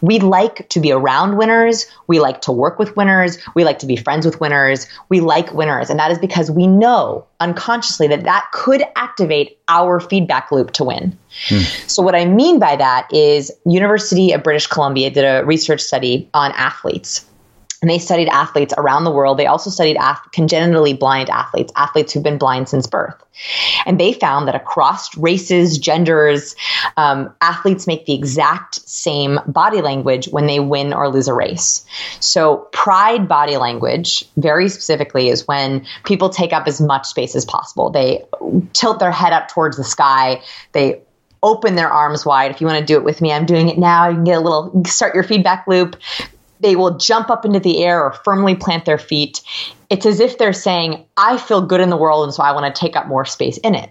we like to be around winners. We like to work with winners. We like to be friends with winners. We like winners. And that is because we know unconsciously that that could activate our feedback loop to win. Hmm. So what I mean by that is University of British Columbia did a research study on athletes and they studied athletes around the world. They also studied ath- congenitally blind athletes, athletes who've been blind since birth. And they found that across races, genders, um, athletes make the exact same body language when they win or lose a race. So, pride body language, very specifically, is when people take up as much space as possible. They tilt their head up towards the sky. They open their arms wide. If you want to do it with me, I'm doing it now. You can get a little, start your feedback loop they will jump up into the air or firmly plant their feet. It's as if they're saying, I feel good in the world, and so I want to take up more space in it.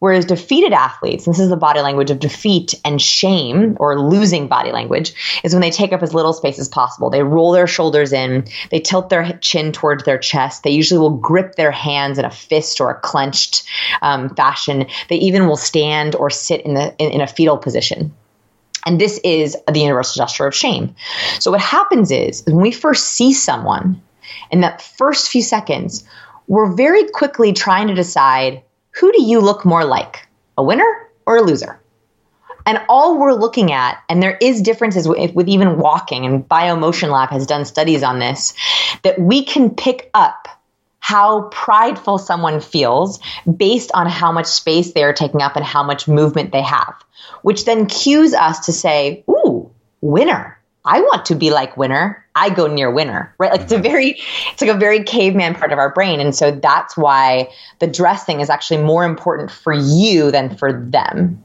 Whereas defeated athletes, this is the body language of defeat and shame or losing body language, is when they take up as little space as possible. They roll their shoulders in, they tilt their chin towards their chest. They usually will grip their hands in a fist or a clenched um, fashion. They even will stand or sit in, the, in, in a fetal position. And this is the universal gesture of shame. So what happens is when we first see someone in that first few seconds, we're very quickly trying to decide who do you look more like, a winner or a loser? And all we're looking at, and there is differences with, with even walking, and BioMotion Lab has done studies on this, that we can pick up how prideful someone feels based on how much space they are taking up and how much movement they have, which then cues us to say, ooh, winner. I want to be like winner. I go near winner, right? Like it's a mm-hmm. very, it's like a very caveman part of our brain. And so that's why the dressing is actually more important for you than for them.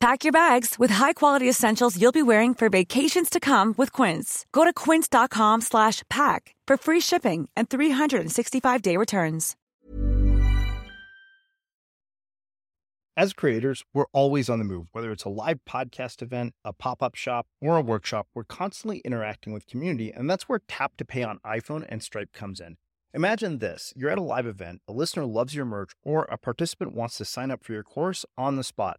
Pack your bags with high-quality essentials you'll be wearing for vacations to come with Quince. Go to quince.com slash pack for free shipping and 365-day returns. As creators, we're always on the move. Whether it's a live podcast event, a pop-up shop, or a workshop, we're constantly interacting with community, and that's where Tap to Pay on iPhone and Stripe comes in. Imagine this. You're at a live event, a listener loves your merch, or a participant wants to sign up for your course on the spot.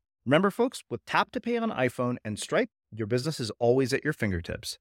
Remember, folks, with Tap to Pay on iPhone and Stripe, your business is always at your fingertips.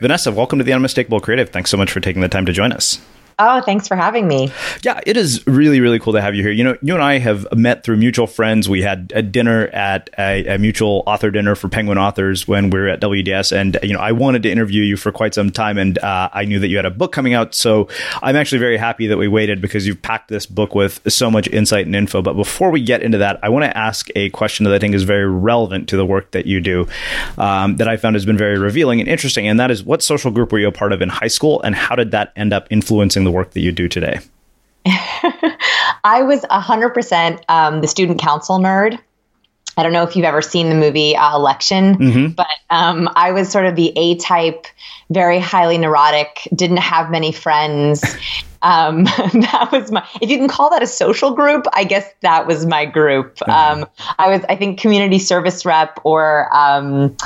Vanessa, welcome to the Unmistakable Creative. Thanks so much for taking the time to join us. Oh, thanks for having me. Yeah, it is really, really cool to have you here. You know, you and I have met through mutual friends. We had a dinner at a, a, mutual author dinner for Penguin Authors when we were at WDS, and you know, I wanted to interview you for quite some time, and uh, I knew that you had a book coming out. So I'm actually very happy that we waited because you've packed this book with so much insight and info. But before we get into that, I want to ask a question that I think is very relevant to the work that you do, um, that I found has been very revealing and interesting, and that is what social group were you a part of in high school, and how did that end up influencing the work that you do today? I was 100% um, the student council nerd. I don't know if you've ever seen the movie uh, Election, mm-hmm. but um, I was sort of the A type, very highly neurotic, didn't have many friends. Um, that was my, if you can call that a social group, I guess that was my group. Mm-hmm. Um, I was, I think, community service rep or um,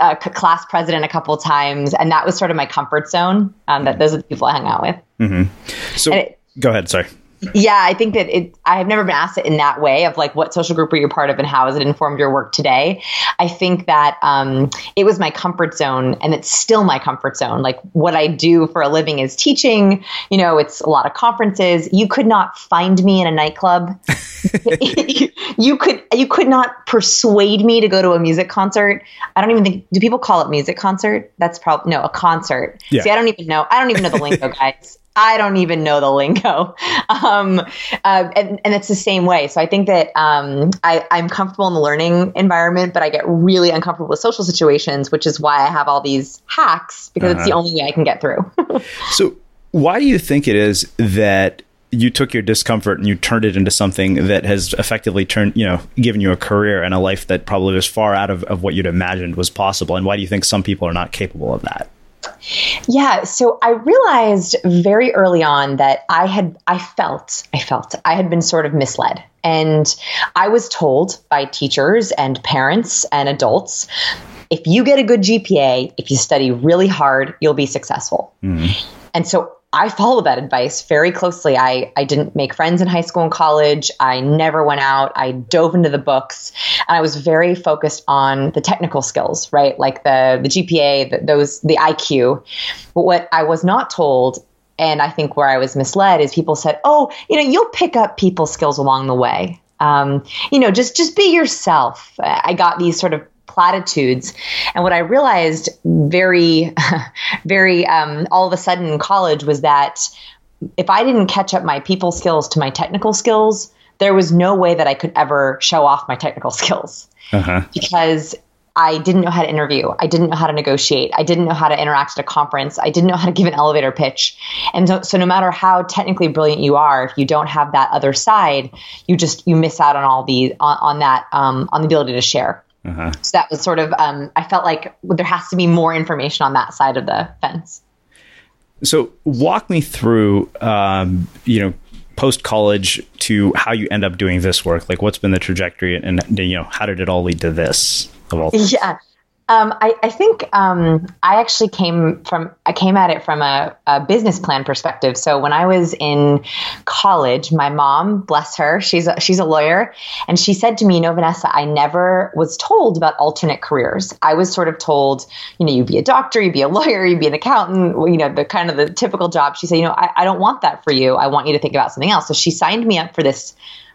uh, class president a couple times, and that was sort of my comfort zone. Um, that those are the people I hung out with. Mm-hmm. So, it, go ahead. Sorry yeah, I think that it, I have never been asked it in that way of like, what social group were you part of and how has it informed your work today? I think that um, it was my comfort zone and it's still my comfort zone. Like what I do for a living is teaching, you know, it's a lot of conferences. You could not find me in a nightclub. you could, you could not persuade me to go to a music concert. I don't even think, do people call it music concert? That's probably, no, a concert. Yeah. See, I don't even know. I don't even know the lingo, guys. I don't even know the lingo. Um, uh, and, and, it's the same way. So I think that um, I, I'm comfortable in the learning environment, but I get really uncomfortable with social situations, which is why I have all these hacks because uh-huh. it's the uh-huh. only way I can get through. so, why do you think it is that you took your discomfort and you turned it into something that has effectively turned, you know, given you a career and a life that probably was far out of, of what you'd imagined was possible? And why do you think some people are not capable of that? Yeah, so I realized very early on that I had I felt I felt I had been sort of misled. And I was told by teachers and parents and adults if you get a good GPA, if you study really hard, you'll be successful. Mm. And so I follow that advice very closely. I, I didn't make friends in high school and college. I never went out. I dove into the books and I was very focused on the technical skills, right? Like the, the GPA, the, those, the IQ. But what I was not told and I think where I was misled is people said, "Oh, you know, you'll pick up people skills along the way. Um, you know, just just be yourself." I got these sort of platitudes, and what I realized very, very um, all of a sudden in college was that if I didn't catch up my people skills to my technical skills, there was no way that I could ever show off my technical skills uh-huh. because I didn't know how to interview. I didn't know how to negotiate. I didn't know how to interact at a conference. I didn't know how to give an elevator pitch. And so, so no matter how technically brilliant you are, if you don't have that other side, you just you miss out on all the on, on that um, on the ability to share. Uh-huh. So that was sort of um, I felt like there has to be more information on that side of the fence. So walk me through, um, you know, post college to how you end up doing this work. Like, what's been the trajectory, and you know, how did it all lead to this? of all things? Yeah. Um, I, I, think um, I actually came from I came at it from a, a, business plan perspective. So when I was in college, my mom, bless her, she's a, she's a lawyer, and she said to me, "No, Vanessa, I never was told about alternate careers. I was sort of told, you know, you'd be a doctor, you'd be a lawyer, you'd be an accountant, you know, the kind of the typical job." She said, "You know, I, I don't want that for you. I want you to think about something else." So she signed me up for this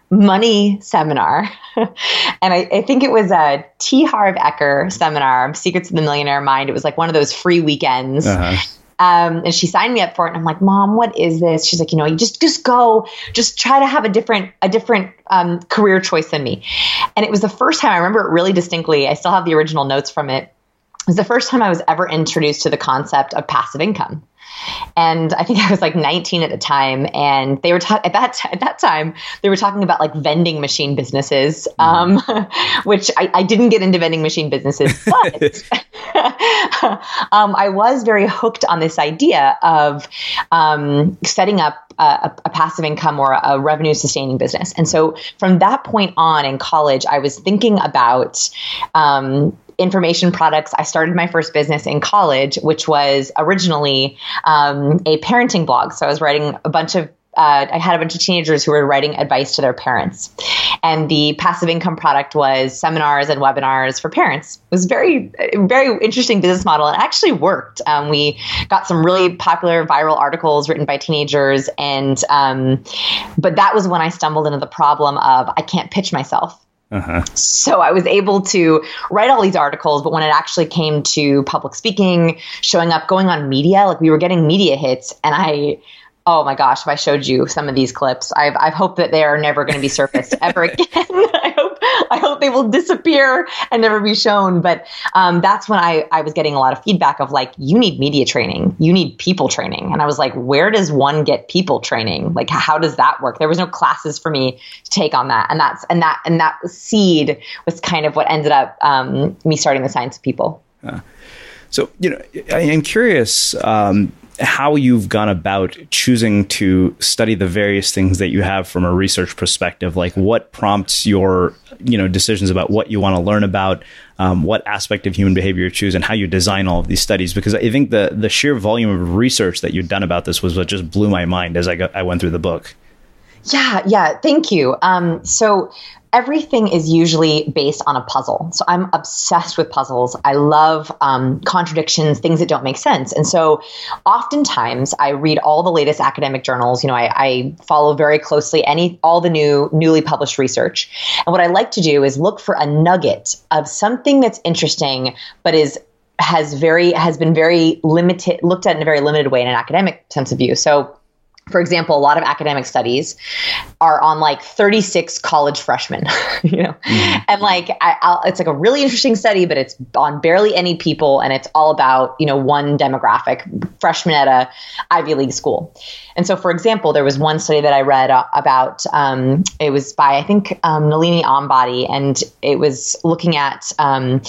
money seminar. and I, I, think it was a T. Harv Eker seminar, Secrets of the Millionaire Mind. It was like one of those free weekends. Uh-huh. Um, and she signed me up for it. And I'm like, Mom, what is this? She's like, you know, you just just go, just try to have a different a different um, career choice than me. And it was the first time I remember it really distinctly. I still have the original notes from it. It was the first time I was ever introduced to the concept of passive income. And I think I was like 19 at the time, and they were ta- at that t- at that time they were talking about like vending machine businesses, um, which I, I, didn't get into vending machine businesses, but um, I was very hooked on this idea of um, setting up a, a, passive income or a revenue sustaining business. And so from that point on in college, I was thinking about um, information products. I started my first business in college, which was originally um, a parenting blog. So I was writing a bunch of uh, I had a bunch of teenagers who were writing advice to their parents. And the passive income product was seminars and webinars for parents. It was very, very interesting business model. It actually worked. Um, we got some really popular viral articles written by teenagers. And, um, but that was when I stumbled into the problem of I can't pitch myself. Uh-huh. So I was able to write all these articles, but when it actually came to public speaking, showing up, going on media, like we were getting media hits, and I oh my gosh, if I showed you some of these clips, I've, I've hoped that they are never going to be surfaced ever again. I hope I hope they will disappear and never be shown. But um, that's when I, I was getting a lot of feedback of like, you need media training, you need people training. And I was like, where does one get people training? Like, how does that work? There was no classes for me to take on that. And that's, and that, and that seed was kind of what ended up um, me starting the science of people. Uh, so, you know, I am curious, um, how you've gone about choosing to study the various things that you have from a research perspective like what prompts your you know decisions about what you want to learn about um, what aspect of human behavior you choose and how you design all of these studies because i think the the sheer volume of research that you've done about this was what just blew my mind as i, got, I went through the book yeah, yeah, thank you. Um, so everything is usually based on a puzzle. So I'm obsessed with puzzles. I love um, contradictions, things that don't make sense. And so oftentimes I read all the latest academic journals. You know, I, I follow very closely any all the new newly published research. And what I like to do is look for a nugget of something that's interesting, but is has very has been very limited looked at in a very limited way in an academic sense of view. So for example, a lot of academic studies are on like 36 college freshmen, you know, mm-hmm. and like I, it's like a really interesting study, but it's on barely any people, and it's all about you know one demographic, freshmen at a Ivy League school. And so, for example, there was one study that I read uh, about. Um, it was by I think um, Nalini Ambady, and it was looking at um,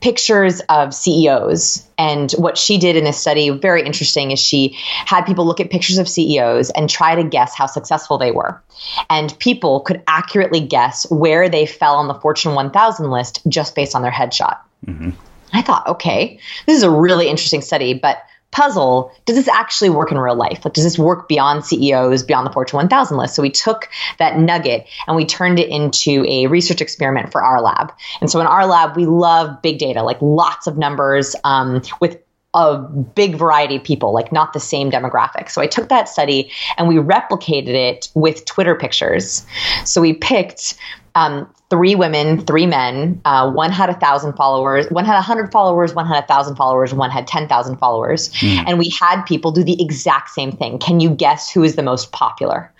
pictures of CEOs. And what she did in this study, very interesting, is she had people look at pictures of CEOs and try to guess how successful they were. And people could accurately guess where they fell on the Fortune 1000 list just based on their headshot. Mm-hmm. I thought, okay, this is a really interesting study, but puzzle does this actually work in real life? Like, does this work beyond CEOs, beyond the Fortune 1000 list? So we took that nugget and we turned it into a research experiment for our lab. And so in our lab, we love big data, like lots of numbers um, with a big variety of people, like not the same demographic. So I took that study and we replicated it with Twitter pictures. So we picked um, three women, three men. Uh, one had a thousand followers, one had a hundred followers, one had a thousand followers, one had ten thousand followers, mm. and we had people do the exact same thing. Can you guess who is the most popular?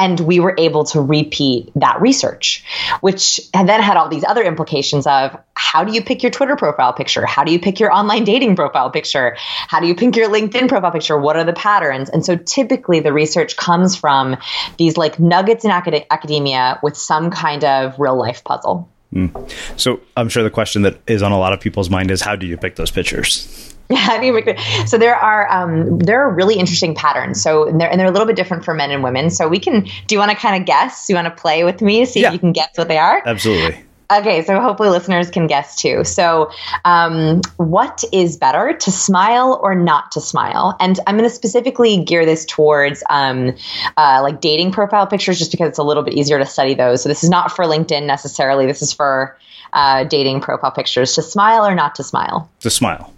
And we were able to repeat that research, which then had all these other implications of how do you pick your Twitter profile picture? How do you pick your online dating profile picture? How do you pick your LinkedIn profile picture? What are the patterns? And so typically the research comes from these like nuggets in acad- academia with some kind of real life puzzle. Mm. So I'm sure the question that is on a lot of people's mind is how do you pick those pictures? Yeah, so there are um, there are really interesting patterns. So and they're and they're a little bit different for men and women. So we can. Do you want to kind of guess? Do you want to play with me? to See yeah. if you can guess what they are. Absolutely. Okay, so hopefully listeners can guess too. So, um, what is better, to smile or not to smile? And I'm going to specifically gear this towards um, uh, like dating profile pictures, just because it's a little bit easier to study those. So this is not for LinkedIn necessarily. This is for uh, dating profile pictures. To smile or not to smile? To smile.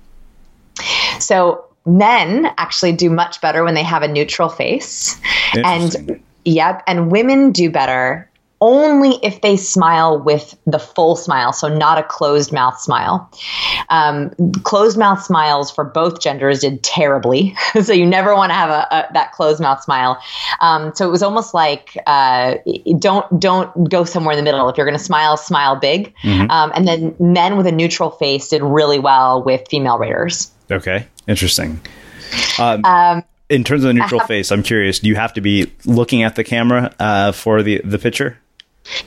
So men actually do much better when they have a neutral face. And yep, and women do better only if they smile with the full smile, so not a closed mouth smile. Um, closed mouth smiles for both genders did terribly, so you never want to have a, a, that closed mouth smile. Um, so it was almost like uh, don't don't go somewhere in the middle. If you're going to smile, smile big. Mm-hmm. Um, and then men with a neutral face did really well with female raters. Okay, interesting. Um, um, in terms of the neutral have, face, I'm curious. Do you have to be looking at the camera uh, for the the picture?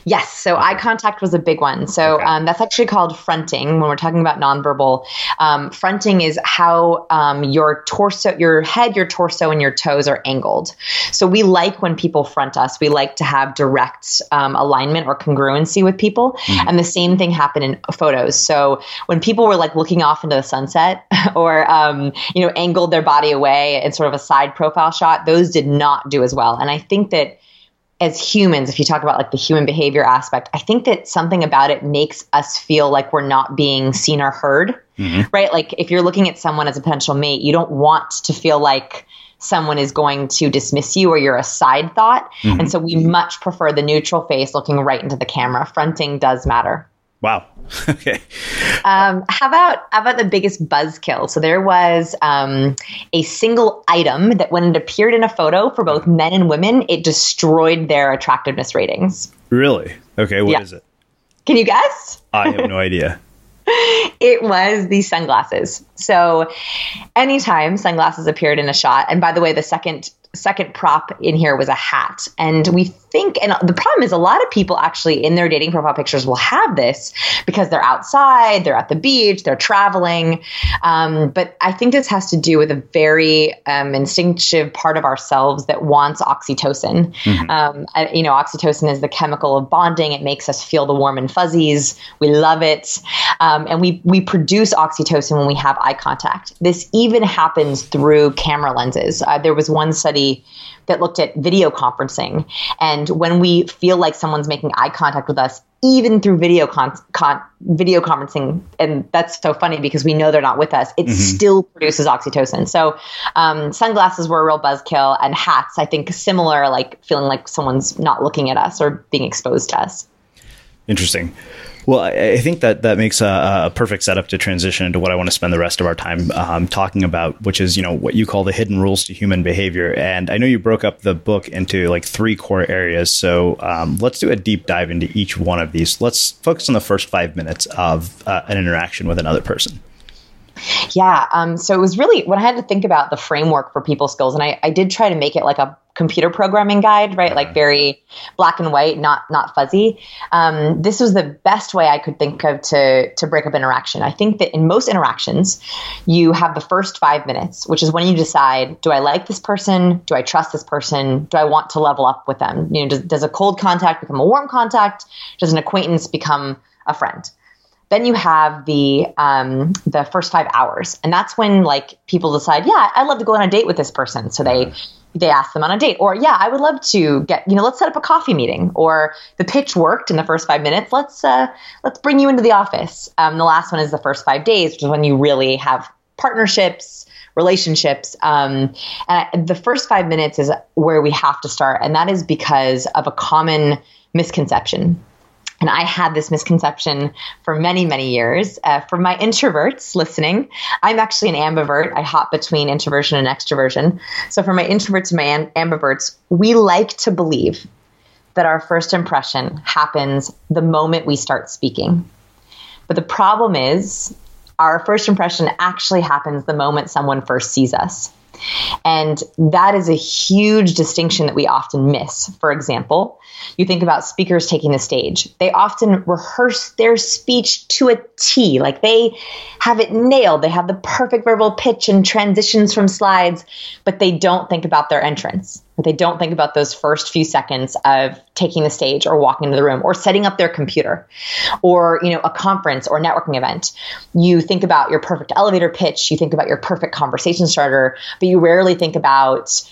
Yes. So eye contact was a big one. So okay. um, that's actually called fronting when we're talking about nonverbal. Um, fronting is how um, your torso, your head, your torso, and your toes are angled. So we like when people front us. We like to have direct um, alignment or congruency with people. Mm-hmm. And the same thing happened in photos. So when people were like looking off into the sunset or, um, you know, angled their body away in sort of a side profile shot, those did not do as well. And I think that as humans, if you talk about like the human behavior aspect, I think that something about it makes us feel like we're not being seen or heard, mm-hmm. right? Like if you're looking at someone as a potential mate, you don't want to feel like someone is going to dismiss you or you're a side thought. Mm-hmm. And so we much prefer the neutral face looking right into the camera. Fronting does matter. Wow. okay. Um, how about how about the biggest buzzkill? So there was um, a single item that when it appeared in a photo for both men and women, it destroyed their attractiveness ratings. Really? Okay. What yeah. is it? Can you guess? I have no idea. it was the sunglasses. So anytime sunglasses appeared in a shot, and by the way, the second second prop in here was a hat. And we think, and the problem is a lot of people actually in their dating profile pictures will have this because they're outside, they're at the beach, they're traveling. Um, but I think this has to do with a very um, instinctive part of ourselves that wants oxytocin. Mm-hmm. Um, I, you know, oxytocin is the chemical of bonding. It makes us feel the warm and fuzzies. We love it. Um, and we, we produce oxytocin when we have eye contact. This even happens through camera lenses. Uh, there was one study that looked at video conferencing. And when we feel like someone's making eye contact with us, even through video con-, con- video conferencing, and that's so funny because we know they're not with us, it mm-hmm. still produces oxytocin. So um, sunglasses were a real buzzkill, and hats, I think, similar, like feeling like someone's not looking at us or being exposed to us. Interesting. Well, I think that that makes a, a, perfect setup to transition into what I want to spend the rest of our time um, talking about, which is you know what you call the hidden rules to human behavior. And I know you broke up the book into like three core areas, so um, let's do a deep dive into each one of these. Let's focus on the first five minutes of uh, an interaction with another person. Yeah. Um, so it was really when I had to think about the framework for people skills, and I, I did try to make it like a computer programming guide, right? Like very black and white, not not fuzzy. Um, this was the best way I could think of to to break up interaction. I think that in most interactions, you have the first five minutes, which is when you decide: Do I like this person? Do I trust this person? Do I want to level up with them? You know, does, does a cold contact become a warm contact? Does an acquaintance become a friend? Then you have the um, the first five hours, and that's when like people decide, yeah, I'd love to go on a date with this person. So they they ask them on a date, or yeah, I would love to get you know, let's set up a coffee meeting, or the pitch worked in the first five minutes. Let's uh, let's bring you into the office. Um, the last one is the first five days, which is when you really have partnerships relationships. Um, and the first five minutes is where we have to start, and that is because of a common misconception. And I had this misconception for many, many years. Uh, for my introverts listening, I'm actually an ambivert. I hop between introversion and extroversion. So for my introverts and my ambiverts, we like to believe that our first impression happens the moment we start speaking. But the problem is, our first impression actually happens the moment someone first sees us. And that is a huge distinction that we often miss. For example, you think about speakers taking the stage. They often rehearse their speech to a T, like they have it nailed. They have the perfect verbal pitch and transitions from slides, but they don't think about their entrance. But they don't think about those first few seconds of taking the stage or walking into the room or setting up their computer or, you know, a conference or networking event. You think about your perfect elevator pitch, you think about your perfect conversation starter, but you rarely think about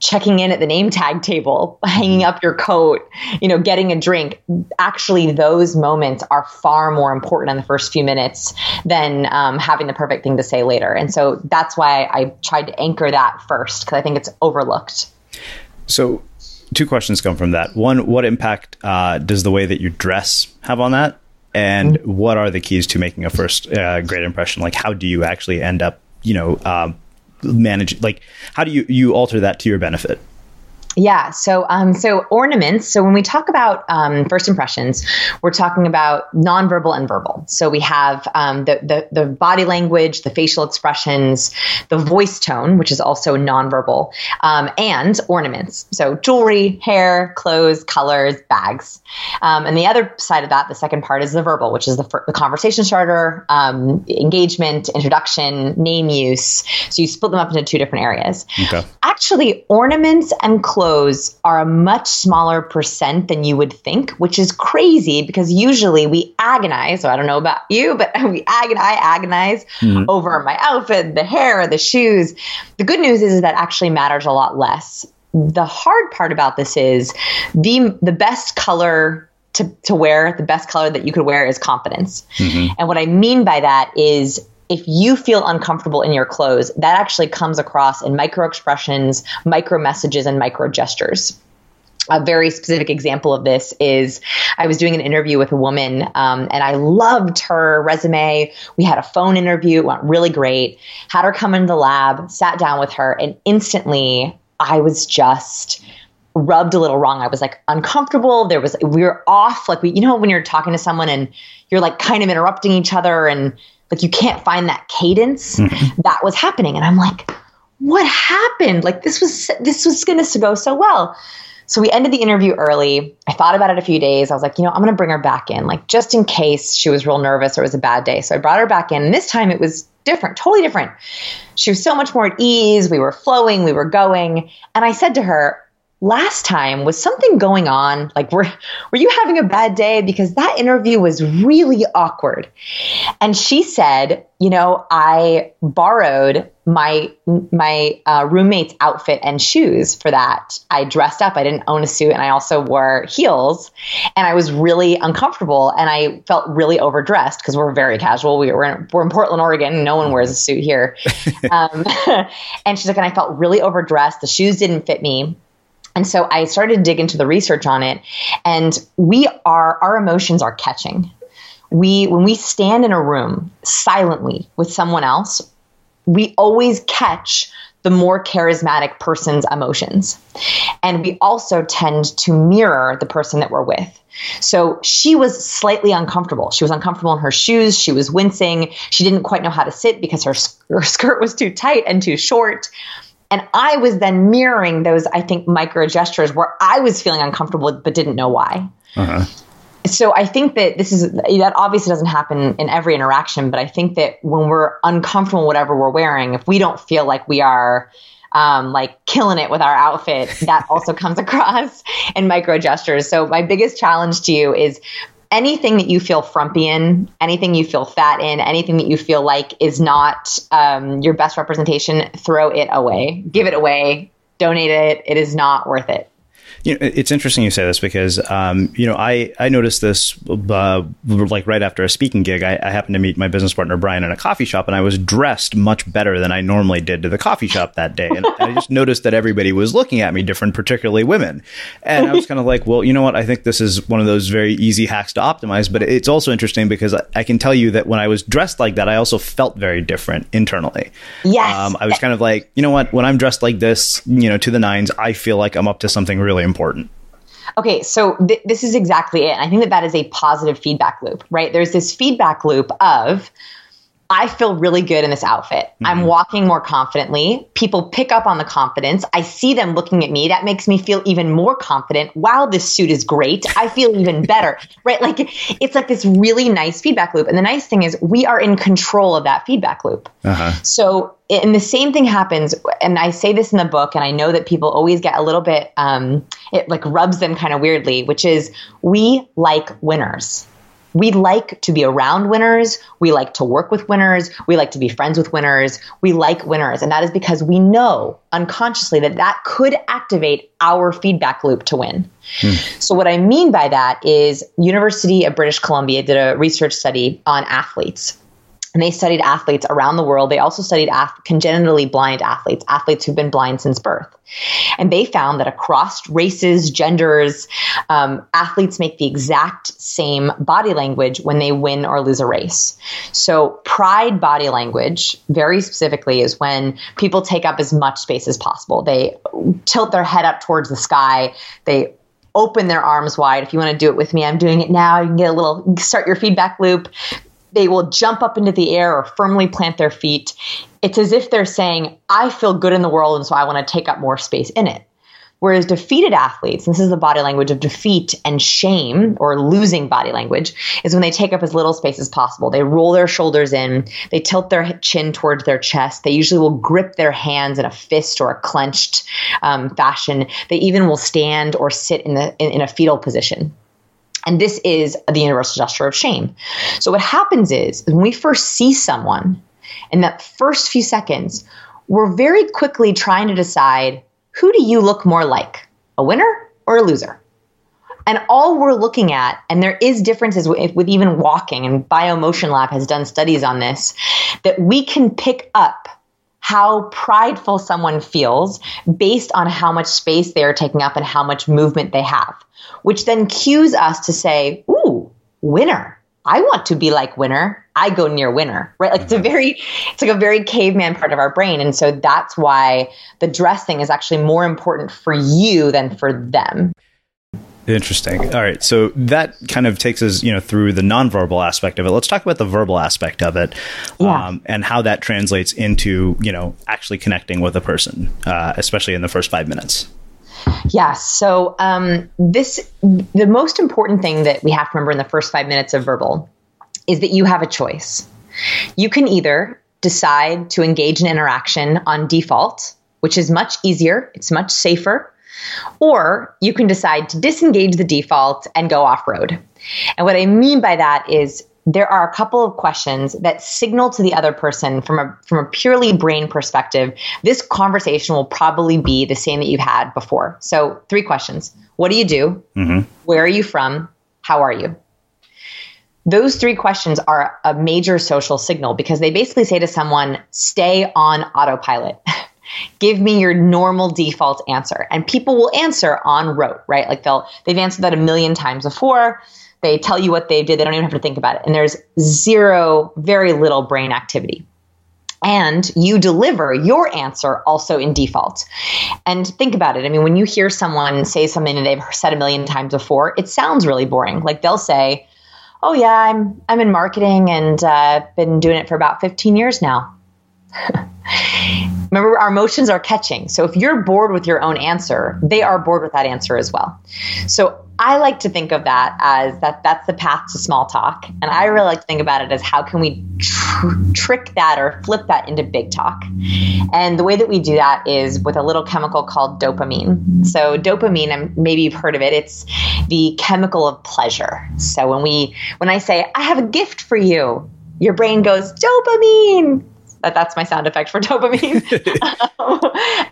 checking in at the name tag table, hanging up your coat, you know, getting a drink. Actually, those moments are far more important in the first few minutes than um, having the perfect thing to say later. And so that's why I tried to anchor that first because I think it's overlooked. So, two questions come from that. One, what impact uh, does the way that you dress have on that? And mm-hmm. what are the keys to making a first uh, great impression? Like, how do you actually end up, you know, um, manage? Like, how do you you alter that to your benefit? Yeah. So, um, so ornaments. So when we talk about um, first impressions, we're talking about nonverbal and verbal. So we have um, the, the, the body language, the facial expressions, the voice tone, which is also nonverbal, um, and ornaments. So jewelry, hair, clothes, colors, bags. Um, and the other side of that, the second part, is the verbal, which is the, the conversation starter, um, engagement, introduction, name use. So you split them up into two different areas. Okay. Actually, ornaments and clothes clothes are a much smaller percent than you would think, which is crazy because usually we agonize. So I don't know about you, but we agonize, I agonize mm-hmm. over my outfit, the hair, the shoes. The good news is, is that actually matters a lot less. The hard part about this is the the best color to, to wear, the best color that you could wear is confidence. Mm-hmm. And what I mean by that is if you feel uncomfortable in your clothes, that actually comes across in micro expressions, micro messages, and micro gestures. A very specific example of this is I was doing an interview with a woman um, and I loved her resume. We had a phone interview, it went really great. Had her come into the lab, sat down with her, and instantly I was just rubbed a little wrong. I was like uncomfortable. There was, we were off. Like, we, you know, when you're talking to someone and you're like kind of interrupting each other and like you can't find that cadence mm-hmm. that was happening. And i'm like what happened? Like this was this was going to go so well. So we ended the interview early. I thought about it a few days. I was like you know i'm going to bring her back in like just in case she was real nervous or it was a bad day. So i brought her back in and this time it was different totally different. She was so much more at ease. We were flowing we were going. And i said to her last time was something going on like were were you having a bad day? Because that interview was really awkward. And she said you know i borrowed my my uh, roommate's outfit and shoes for that. I dressed up. I didn't own a suit and i also wore heels. And i was really uncomfortable and i felt really overdressed because we're very casual. We, we're, in, we're in portland oregon. No one wears a suit here. Um, and she's like and i felt really overdressed. The shoes didn't fit me and so I started to dig into the research on it, and we are our emotions are catching. We when we stand in a room silently with someone else, we always catch the more charismatic person's emotions. And we also tend to mirror the person that we're with. So she was slightly uncomfortable. She was uncomfortable in her shoes. She was wincing. She didn't quite know how to sit because her, her skirt was too tight and too short. And I was then mirroring those, I think, micro gestures where I was feeling uncomfortable but didn't know why. Uh-huh. So I think that this is that obviously doesn't happen in every interaction, but I think that when we're uncomfortable, whatever we're wearing, if we don't feel like we are um, like killing it with our outfit, that also comes across in micro gestures. So my biggest challenge to you is anything that you feel frumpy in, anything you feel fat in, anything that you feel like is not um, your best representation, throw it away. Give it away. Donate it. It is not worth it. You know, it's interesting you say this because, um, you know, I, I noticed this uh, like right after a speaking gig. I, I, happened to meet my business partner, Brian, in a coffee shop, and I was dressed much better than I normally did to the coffee shop that day. And I just noticed that everybody was looking at me different, particularly women. And I was kind of like, well, you know what? I think this is one of those very easy hacks to optimize. But it's also interesting because I, I can tell you that when I was dressed like that, I also felt very different internally. Yes. Um, I was kind of like, you know what? When I'm dressed like this, you know, to the nines, I feel like I'm up to something really important. Okay, so th- this is exactly it. I think that that is a positive feedback loop, right? There's this feedback loop of, I feel really good in this outfit. Mm-hmm. I'm walking more confidently. People pick up on the confidence. I see them looking at me. That makes me feel even more confident. Wow, this suit is great. I feel even better, right? Like it's like this really nice feedback loop. And the nice thing is we are in control of that feedback loop. Uh-huh. So, and the same thing happens. And I say this in the book, and I know that people always get a little bit, um, it like rubs them kind of weirdly, which is we like winners we like to be around winners. We like to work with winners. We like to be friends with winners. We like winners. And that is because we know unconsciously that that could activate our feedback loop to win. Hmm. So what I mean by that is University of British Columbia did a research study on athletes and they studied athletes around the world. They also studied ath- congenitally blind athletes, athletes who've been blind since birth. And they found that across races, genders, um, athletes make the exact same body language when they win or lose a race. So, pride body language, very specifically, is when people take up as much space as possible. They tilt their head up towards the sky. They open their arms wide. If you want to do it with me, I'm doing it now. You can get a little, start your feedback loop they will jump up into the air or firmly plant their feet. It's as if they're saying, I feel good in the world, and so I want to take up more space in it. Whereas defeated athletes, this is the body language of defeat and shame or losing body language, is when they take up as little space as possible. They roll their shoulders in, they tilt their chin towards their chest. They usually will grip their hands in a fist or a clenched um, fashion. They even will stand or sit in, the, in, in a fetal position. And this is the universal gesture of shame. So what happens is when we first see someone in that first few seconds, we're very quickly trying to decide who do you look more like, a winner or a loser? And all we're looking at, and there is differences with, with even walking, and BioMotion Lab has done studies on this, that we can pick up how prideful someone feels based on how much space they are taking up and how much movement they have which then cues us to say, ooh, winner. I want to be like winner. I go near winner, right? Like it's a mm-hmm. very, it's like a very caveman part of our brain. And so that's why the dressing is actually more important for you than for them. Interesting. All right. So that kind of takes us, you know, through the nonverbal aspect of it. Let's talk about the verbal aspect of it, yeah. um, and how that translates into, you know, actually connecting with a person, uh, especially in the first five minutes. Yeah. So um, this the most important thing that we have to remember in the first five minutes of verbal is that you have a choice. You can either decide to engage in interaction on default, which is much easier, it's much safer, or you can decide to disengage the default and go off road. And what I mean by that is there are a couple of questions that signal to the other person from a from a purely brain perspective this conversation will probably be the same that you've had before. So three questions. What do you do? Mm-hmm. where are you from? How are you? Those three questions are a major social signal because they basically say to someone stay on autopilot give me your normal default answer and people will answer on rote right like they'll they've answered that a million times before they tell you what they did. They don't even have to think about it. And there's zero, very little brain activity. And you deliver your answer also in default. And think about it. I mean, when you hear someone say something that they've said a million times before, it sounds really boring. Like they'll say, "Oh yeah, I'm I'm in marketing and uh, been doing it for about 15 years now." Remember, our emotions are catching. So if you're bored with your own answer, they are bored with that answer as well. So I like to think of that as that that's the path to small talk. And I really like to think about it as how can we tr- trick that or flip that into big talk. And the way that we do that is with a little chemical called dopamine. So dopamine, maybe you've heard of it, it's the chemical of pleasure. So when we when I say I have a gift for you, your brain goes dopamine that that's my sound effect for dopamine.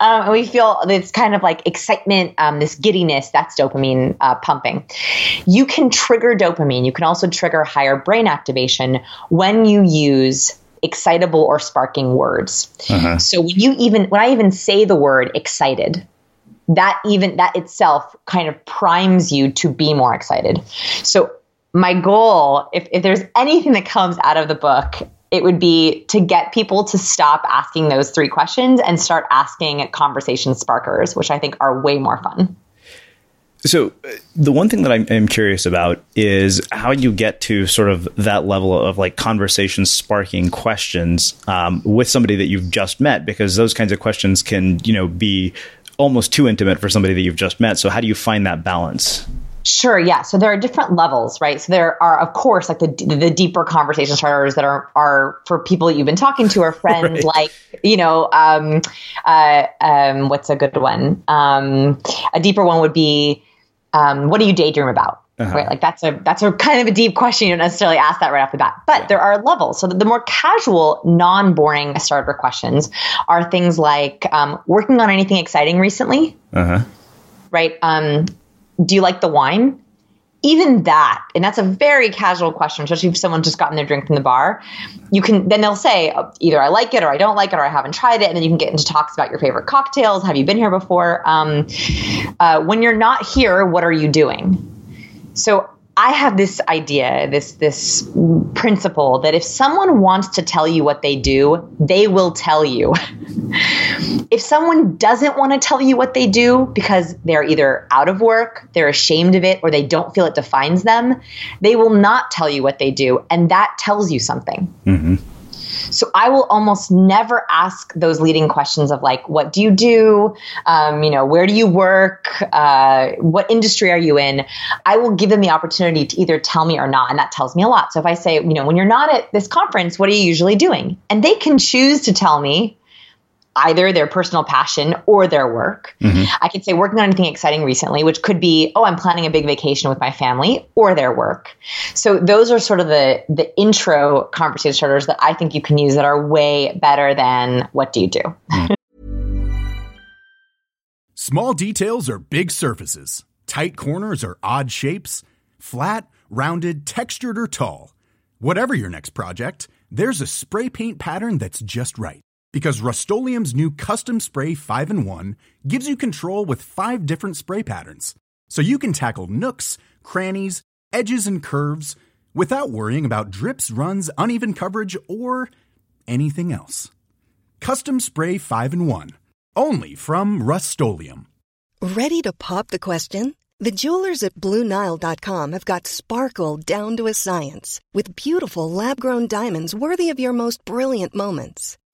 um, and we feel this kind of like excitement, um, this giddiness, that's dopamine uh, pumping. You can trigger dopamine. You can also trigger higher brain activation when you use excitable or sparking words. Uh-huh. So when you even, when I even say the word excited, that even, that itself kind of primes you to be more excited. So my goal, if, if there's anything that comes out of the book, it would be to get people to stop asking those three questions and start asking conversation sparkers, which I think are way more fun. So, uh, the one thing that I'm, I'm, curious about is how you get to sort of that level of like conversation sparking questions um, with somebody that you've just met, because those kinds of questions can, you know, be almost too intimate for somebody that you've just met. So, how do you find that balance? Sure, yeah. So there are different levels, right? So there are, of course, like the the deeper conversation starters that are are for people that you've been talking to or friends, right. like you know, um, uh, um, what's a good one? Um, a deeper one would be, um, what do you daydream about? Uh-huh. Right, like that's a that's a kind of a deep question. You don't necessarily ask that right off the bat, but yeah. there are levels. So the more casual, non-boring starter questions are things like um, working on anything exciting recently. Uh-huh. Right. Um, do you like the wine? Even that, and that's a very casual question, especially if someone just gotten their drink from the bar. You can then they'll say oh, either I like it or I don't like it or I haven't tried it, and then you can get into talks about your favorite cocktails. Have you been here before? Um, uh, when you're not here, what are you doing? So I have this idea, this this principle that if someone wants to tell you what they do, they will tell you. if someone doesn't want to tell you what they do because they're either out of work, they're ashamed of it, or they don't feel it defines them, they will not tell you what they do, and that tells you something. Mm-hmm. So I will almost never ask those leading questions of like, what do you do? Um, you know, where do you work? Uh, what industry are you in? I will give them the opportunity to either tell me or not. And that tells me a lot. So if I say, you know, when you're not at this conference, what are you usually doing? And they can choose to tell me either their personal passion or their work. Mm-hmm. I could say working on anything exciting recently, which could be, oh, I'm planning a big vacation with my family or their work. So those are sort of the the intro conversation starters that I think you can use that are way better than what do you do? Mm-hmm. Small details are big surfaces. Tight corners are odd shapes. Flat, rounded, textured or tall. Whatever your next project, there's a spray paint pattern that's just right because Rust-Oleum new Custom Spray 5 and 1 gives you control with five different spray patterns, so you can tackle nooks, crannies, edges, and curves without worrying about drips, runs, uneven coverage, or anything else. Custom Spray 5 and 1, only from Rust Ready to pop the question? The jewelers at BlueNile.com have got sparkle down to a science with beautiful lab grown diamonds worthy of your most brilliant moments.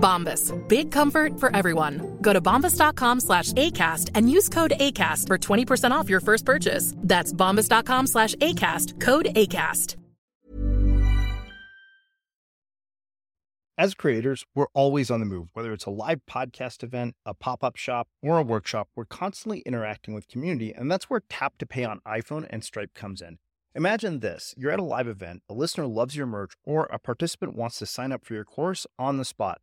Bombas. Big comfort for everyone. Go to bombas.com slash ACAST and use code ACAST for 20% off your first purchase. That's bombas.com slash ACAST. Code ACAST. As creators, we're always on the move. Whether it's a live podcast event, a pop-up shop, or a workshop, we're constantly interacting with community, and that's where Tap to Pay on iPhone and Stripe comes in. Imagine this you're at a live event, a listener loves your merch, or a participant wants to sign up for your course on the spot.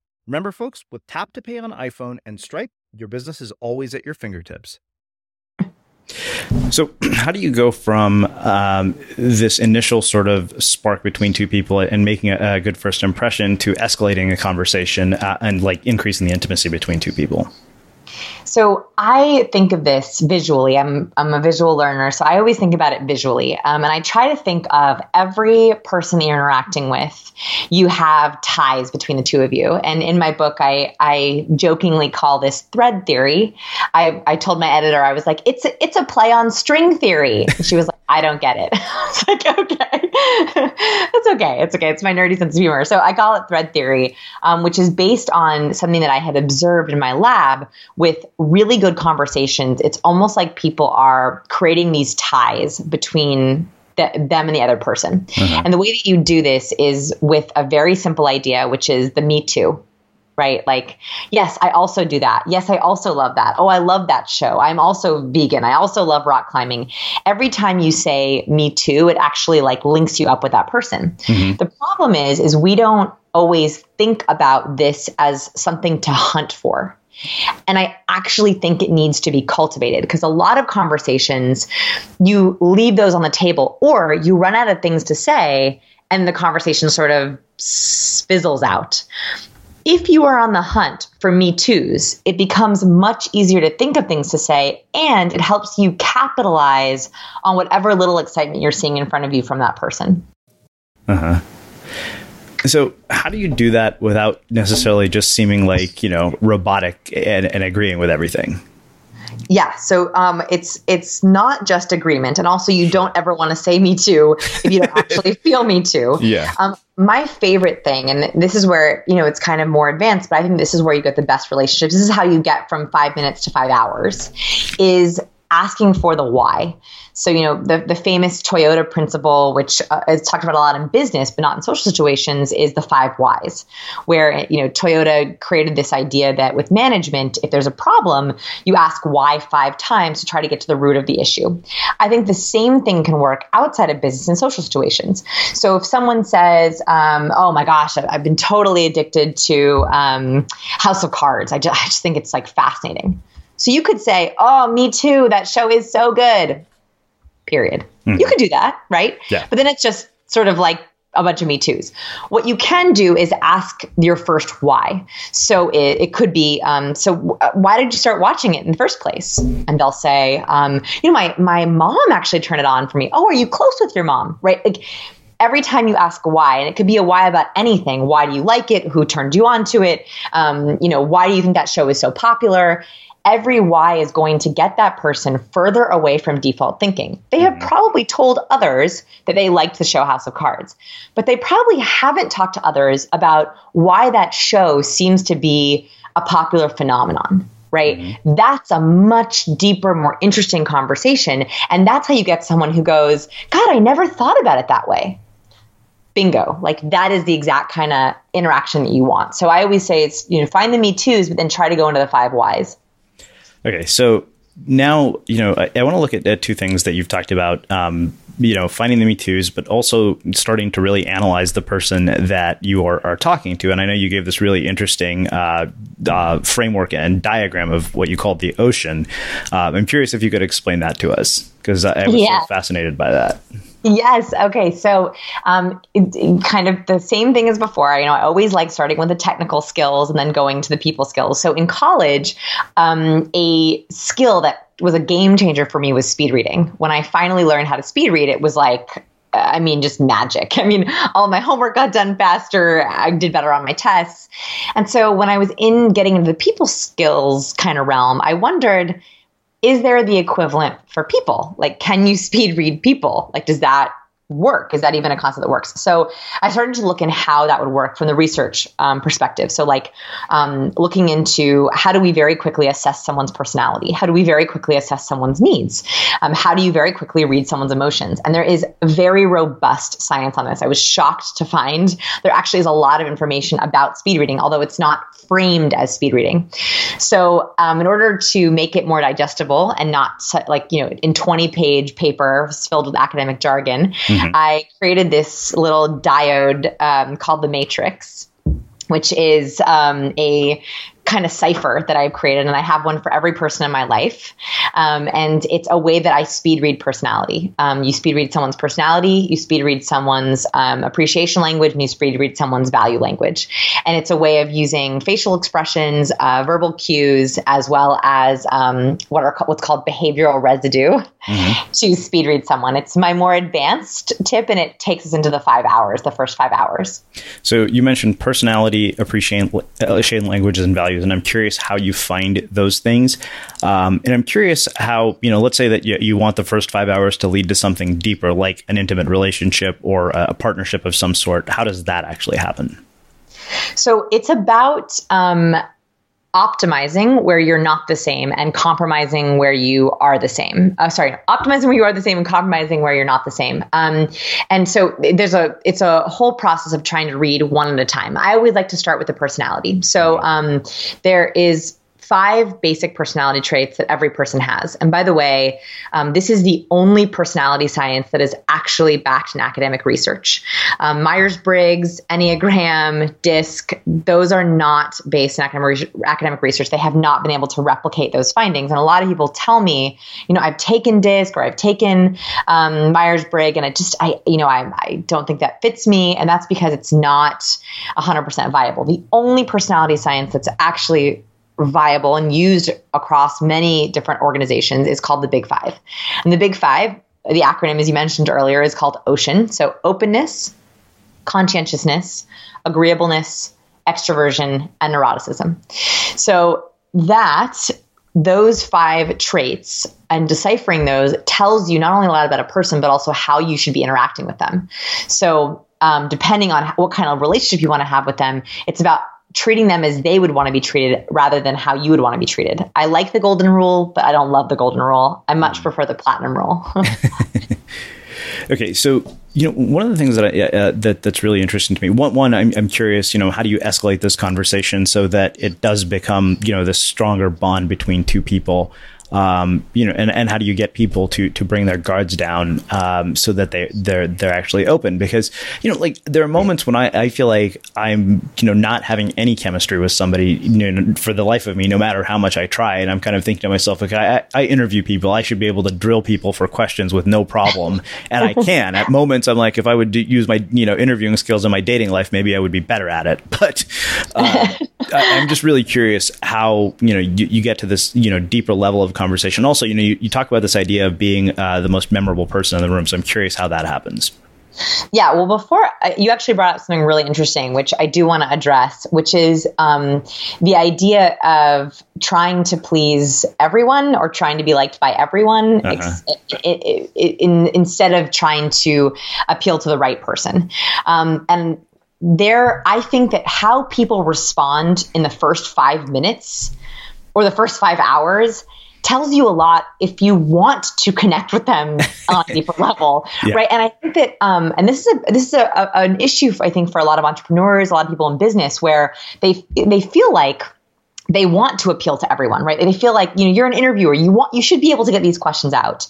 Remember, folks, with Tap to Pay on iPhone and Stripe, your business is always at your fingertips. So, how do you go from um, this initial sort of spark between two people and making a, a good first impression to escalating a conversation uh, and like increasing the intimacy between two people? So I think of this visually. I'm I'm a visual learner, so I always think about it visually. Um, and I try to think of every person that you're interacting with. You have ties between the two of you. And in my book, I I jokingly call this thread theory. I I told my editor I was like, it's a, it's a play on string theory. And she was like, I don't get it. it's like okay, it's okay, it's okay. It's my nerdy sense of humor. So I call it thread theory, um, which is based on something that I had observed in my lab with really good conversations, it's almost like people are creating these ties between the, them and the other person. Mm-hmm. And the way that you do this is with a very simple idea, which is the me too. Right? Like, yes, I also do that. Yes, I also love that. Oh, I love that show. I'm also vegan. I also love rock climbing. Every time you say me too, it actually like links you up with that person. Mm-hmm. The problem is, is we don't always think about this as something to hunt for. And I actually think it needs to be cultivated because a lot of conversations, you leave those on the table or you run out of things to say and the conversation sort of fizzles out. If you are on the hunt for Me Too's, it becomes much easier to think of things to say and it helps you capitalize on whatever little excitement you're seeing in front of you from that person. Uh huh. So, how do you do that without necessarily just seeming like you know robotic and, and agreeing with everything? Yeah, so um, it's it's not just agreement, and also you don't ever want to say "me too" if you don't actually feel "me too." Yeah. Um, my favorite thing, and this is where you know it's kind of more advanced, but I think this is where you get the best relationships. This is how you get from five minutes to five hours, is asking for the why. So, you know, the, the famous Toyota principle, which uh, is talked about a lot in business, but not in social situations, is the five whys, where, you know, Toyota created this idea that with management, if there's a problem, you ask why five times to try to get to the root of the issue. I think the same thing can work outside of business and social situations. So if someone says, um, oh my gosh, I've been totally addicted to um, House of Cards, I just, I just think it's like fascinating. So you could say, oh, me too, that show is so good period. Mm-hmm. You could do that, right? Yeah. But then it's just sort of like a bunch of Me Too's. What you can do is ask your first why. So it, it could be, um, so w- uh, why did you start watching it in the first place? And they'll say, um, you know, my, my mom actually turned it on for me. Oh, are you close with your mom? Right? Like every time you ask why, and it could be a why about anything. Why do you like it? Who turned you on to it? Um, you know, why do you think that show is so popular? Every why is going to get that person further away from default thinking. They have mm-hmm. probably told others that they liked the show House of Cards, but they probably haven't talked to others about why that show seems to be a popular phenomenon. Right? Mm-hmm. That's a much deeper, more interesting conversation. And that's how you get someone who goes, God, I never thought about it that way bingo like that is the exact kind of interaction that you want so i always say it's you know find the me toos but then try to go into the five whys Okay, so now, you know, I, I want to look at, at, two things that you've talked about. Um, you know, finding the Me Too's, but also starting to really analyze the person that you are, are talking to. And I know you gave this really interesting uh, uh, framework and diagram of what you called the ocean. Uh, I'm curious if you could explain that to us because I was yeah. so fascinated by that. Yes. Okay. So, um, it, it kind of the same thing as before. You know, I always like starting with the technical skills and then going to the people skills. So, in college, um, a skill that was a game changer for me was speed reading. When I finally learned how to speed read, it was like I mean, just magic. I mean, all my homework got done faster. I did better on my tests. And so when I was in getting into the people skills kind of realm, I wondered is there the equivalent for people? Like, can you speed read people? Like, does that work? Is that even a concept that works? So I started to look in how that would work from the research um, perspective. So like um, looking into how do we very quickly assess someone's personality? How do we very quickly assess someone's needs? Um, how do you very quickly read someone's emotions? And there is very robust science on this. I was shocked to find there actually is a lot of information about speed reading, although it's not framed as speed reading. So um, in order to make it more digestible and not like, you know, in 20 page paper filled with academic jargon, mm-hmm. I created this little diode um, called the Matrix, which is um, a kind of cipher that I've created, and I have one for every person in my life. Um, and it's a way that I speed read personality. Um, you speed read someone's personality, you speed read someone's um, appreciation language, and you speed read someone's value language. And it's a way of using facial expressions, uh, verbal cues, as well as um, what are what's called behavioral residue mm-hmm. to speed read someone. It's my more advanced tip, and it takes us into the five hours, the first five hours. So you mentioned personality, appreciation, languages, and values, and I'm curious how you find those things. Um, and I'm curious how you know, let's say that you, you, want the first five hours to lead to something deeper, like an intimate relationship or a partnership of some sort. How does that actually happen? So it's about um, optimizing where you're not the same and compromising where you are the same. Uh, sorry, optimizing where you are the same and compromising where you're not the same. Um, and so there's a it's a whole process of trying to read one at a time. I always like to start with the personality. So um, there is five basic personality traits that every person has. And by the way, um, this is the only personality science that is actually backed in academic research. Um, Myers Briggs, Enneagram, DISC, those are not based in academic, research. They have not been able to replicate those findings. And a lot of people tell me, you know, I've taken DISC or I've taken um, Myers Briggs, and I just, I, you know, I, I don't think that fits me. And that's because it's not 100% viable. The only personality science that's actually viable and used across many different organizations is called the Big Five. And the Big Five, the acronym, as you mentioned earlier, is called OCEAN. So openness, conscientiousness, agreeableness, extroversion, and neuroticism. So that those five traits and deciphering those tells you not only a lot about a person, but also how you should be interacting with them. So, um, depending on what kind of relationship you want to have with them, it's about treating them as they would want to be treated rather than how you would want to be treated. I like the golden rule, but I don't love the golden rule. I much mm. prefer the platinum rule. okay, so you know one of the things that I, uh, that that's really interesting to me. One, one I'm, I'm curious. You know, how do you escalate this conversation so that it does become you know this stronger bond between two people? Um, you know, and, and how do you get people to to bring their guards down um, so that they they're they're actually open? Because you know, like there are moments when I, I feel like I'm you know not having any chemistry with somebody you know, for the life of me, no matter how much I try, and I'm kind of thinking to myself, okay, I, I interview people, I should be able to drill people for questions with no problem, and I can. At moments, I'm like, if I would use my you know interviewing skills in my dating life, maybe I would be better at it. But uh, I'm just really curious how you know you, you get to this you know deeper level of conversation. Also, you know, you, you talk about this idea of being uh, the most memorable person in the room. So I'm curious how that happens. Yeah, well, before uh, you actually brought up something really interesting, which I do want to address, which is um, the idea of trying to please everyone or trying to be liked by everyone uh-huh. ex- in, instead of trying to appeal to the right person. Um, and there, I think that how people respond in the first five minutes or the first five hours tells you a lot if you want to connect with them on a deeper level, yeah. right? And I think that, um, and this is a this is a, a, an issue I think for a lot of entrepreneurs, a lot of people in business, where they they feel like they want to appeal to everyone, right? They feel like, you know, you're an interviewer. You want you should be able to get these questions out.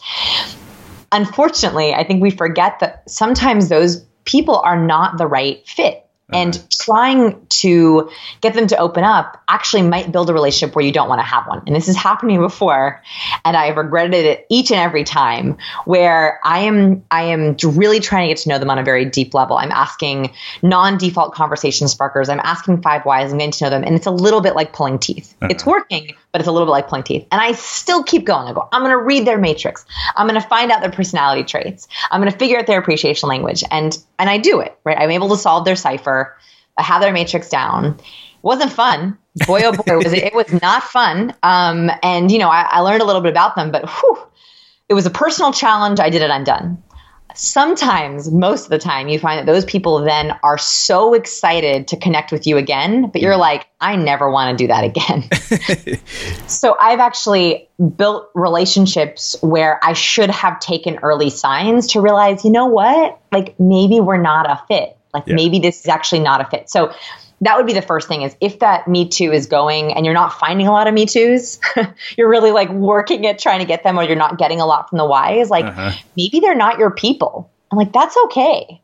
Unfortunately, I think we forget that sometimes those people are not the right fit and trying to get them to open up actually might build a relationship where you don't want to have one. And this has happened to me before, and I've regretted it each and every time where I am I am really trying to get to know them on a very deep level. I'm asking non-default conversation sparkers. I'm asking five whys. I'm getting to know them, and it's a little bit like pulling teeth. Uh-huh. It's working, but it's a little bit like pulling teeth. And I still keep going. I go, I'm going to read their matrix. I'm going to find out their personality traits. I'm going to figure out their appreciation language. And, and I do it, right? I'm able to solve their cipher. I have their matrix down. It wasn't fun. Boy, oh boy, was it, it was not fun. Um, and, you know, I, I learned a little bit about them, but whew, it was a personal challenge. I did it. I'm done sometimes, most of the time, you find that those people then are so excited to connect with you again, but you're mm. like, I never want to do that again. so I've actually built relationships where I should have taken early signs to realize, you know what? Like maybe we're not a fit. Like yeah. maybe this is actually not a fit. So that would be the first thing is if that me too is going and you're not finding a lot of me too's you're really like working at trying to get them or you're not getting a lot from the whys like uh-huh. maybe they're not your people and like that's okay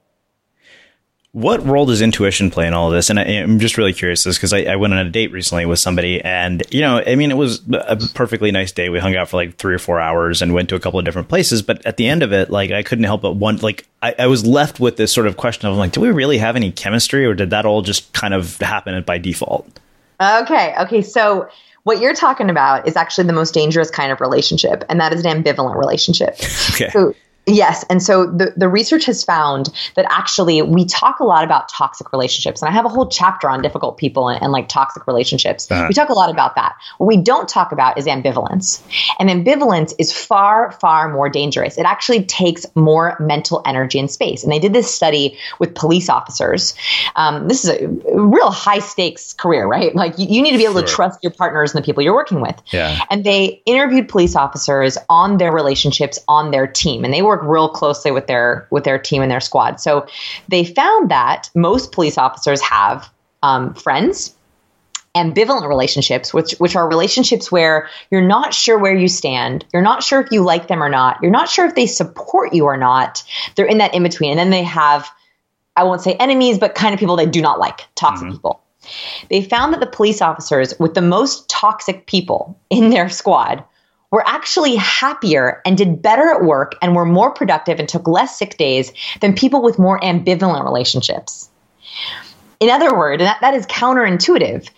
what role does intuition play in all of this? And I, am just really curious this because I, I, went on a date recently with somebody, and you know, I mean, it was a perfectly nice day. We hung out for like three or four hours and went to a couple of different places. But at the end of it, like, I couldn't help but one, like, I, I was left with this sort of question of like, do we really have any chemistry, or did that all just kind of happen by default? Okay, okay, so what you're talking about is actually the most dangerous kind of relationship, and that is an ambivalent relationship. okay. So Yes. And so the, the research has found that actually we talk a lot about toxic relationships. And I have a whole chapter on difficult people and, and like toxic relationships. Uh-huh. We talk a lot about that. What we don't talk about is ambivalence. And ambivalence is far, far more dangerous. It actually takes more mental energy and space. And they did this study with police officers. Um, this is a real high stakes career, right? Like you, you need to be able sure. to trust your partners and the people you're working with. Yeah. And they interviewed police officers on their relationships on their team. And they were work real closely with their with their team and their squad. So they found that most police officers have um, friends ambivalent relationships, which which are relationships where you're not sure where you stand, you're not sure if you like them or not, you're not sure if they support you or not. They're in that in between, and then they have, I won't say enemies, but kind of people they do not like, toxic mm-hmm. people. They found that the police officers with the most toxic people in their squad were actually happier and did better at work and were more productive and took less sick days than people with more ambivalent relationships. In other words, that, that is counterintuitive.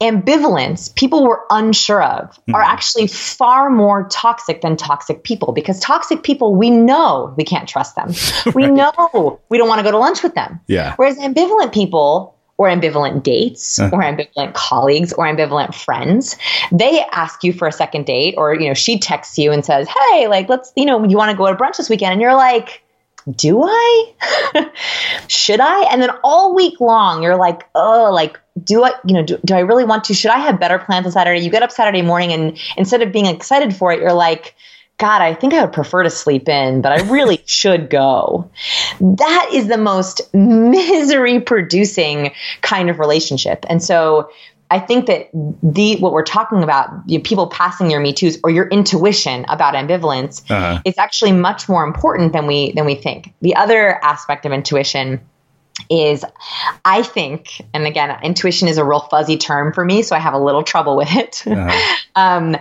Ambivalence, people were unsure of, mm-hmm. are actually far more toxic than toxic people because toxic people, we know we can't trust them. right. We know we don't want to go to lunch with them. Yeah. Whereas ambivalent people, or ambivalent dates uh-huh. or ambivalent colleagues or ambivalent friends they ask you for a second date or you know she texts you and says hey like let's you know you want to go to brunch this weekend and you're like do I? Should I? And then all week long, you're like, oh, like, do I, you know, do, do I really want to? Should I have better plans on Saturday? You get up Saturday morning and instead of being excited for it, you're like, God, I think I would prefer to sleep in, but I really should go. That is the most misery producing kind of relationship. And so I think that the what we're talking about, you know, people passing your Me Too's or your intuition about ambivalence, uh-huh. is actually much more important than we than we think. The other aspect of intuition is I think, and again, intuition is a real fuzzy term for me, so I have a little trouble with it. Uh-huh. um,